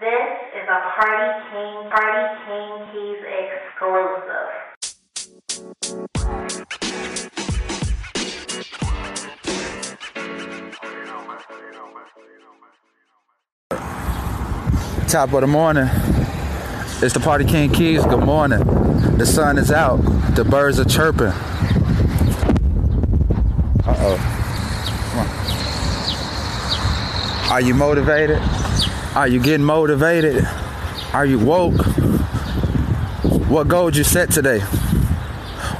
This is a Party King, Party King Keys exclusive. Top of the morning. It's the Party King Keys. Good morning. The sun is out. The birds are chirping. Uh oh. Come on. Are you motivated? Are you getting motivated? Are you woke? What goals you set today?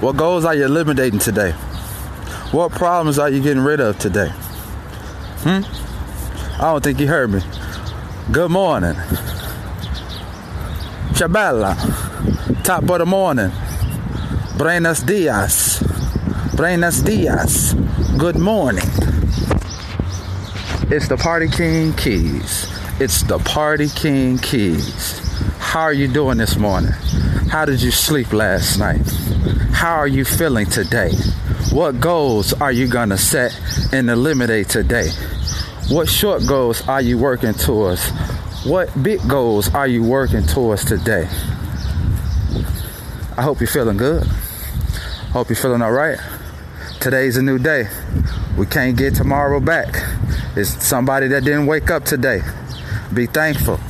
What goals are you eliminating today? What problems are you getting rid of today? Hmm? I don't think you heard me. Good morning. Chabela. Top of the morning. Buenos dias. Buenos dias. Good morning. It's the Party King Keys. It's the Party King Keys. How are you doing this morning? How did you sleep last night? How are you feeling today? What goals are you gonna set and eliminate today? What short goals are you working towards? What big goals are you working towards today? I hope you're feeling good. Hope you're feeling all right. Today's a new day. We can't get tomorrow back. It's somebody that didn't wake up today. Be thankful.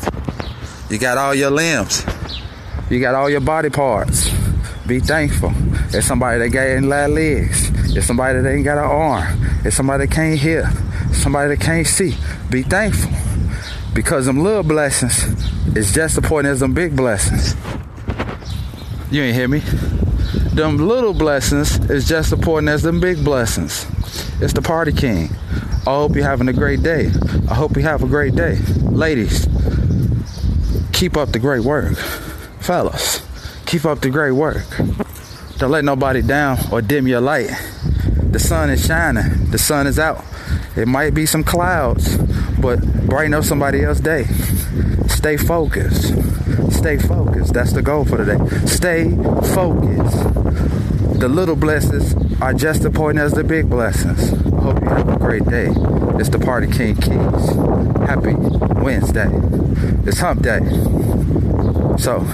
You got all your limbs. You got all your body parts. Be thankful. There's somebody that got ain't got legs. There's somebody that ain't got an arm. There's somebody that can't hear. Somebody that can't see. Be thankful. Because them little blessings is just as important as them big blessings. You ain't hear me? Them little blessings is just as important as them big blessings. It's the Party King. I hope you're having a great day. I hope you have a great day. Ladies, keep up the great work. Fellas, keep up the great work. Don't let nobody down or dim your light. The sun is shining. The sun is out. It might be some clouds, but brighten up somebody else's day. Stay focused. Stay focused. That's the goal for today. Stay focused. The little blessings are just as important as the big blessings. I hope you have a great day. It's the Party King Keys. Happy Wednesday. It's hump day. So,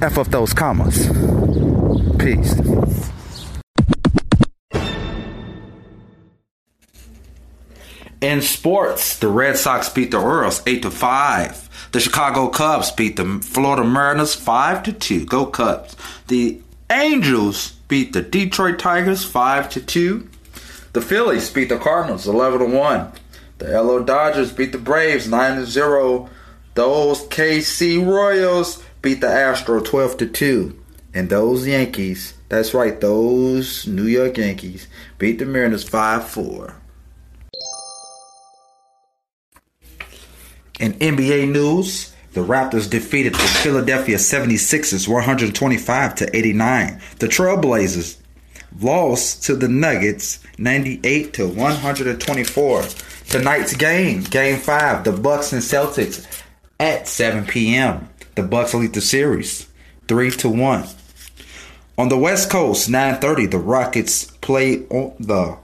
F up those commas. Peace. In sports, the Red Sox beat the Orioles 8 to 5. The Chicago Cubs beat the Florida Mariners 5 to 2. Go Cubs. The Angels beat the Detroit Tigers 5 to 2. The Phillies beat the Cardinals 11 to 1. The LA Dodgers beat the Braves 9 to 0. Those KC Royals beat the Astro 12 to 2. And those Yankees, that's right, those New York Yankees beat the Mariners 5 4. In NBA news, the Raptors defeated the Philadelphia 76ers 125 to 89. The Trailblazers lost to the Nuggets 98 to 124. Tonight's game, game 5, the Bucks and Celtics at 7 p.m. The Bucks lead the series 3 to 1. On the West Coast, 9:30, the Rockets play on the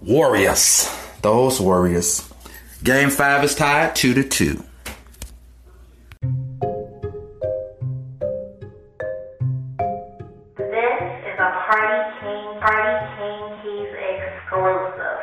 Warriors. Those Warriors. Game five is tied two to two. This is a Party King, Party King Keys exclusive.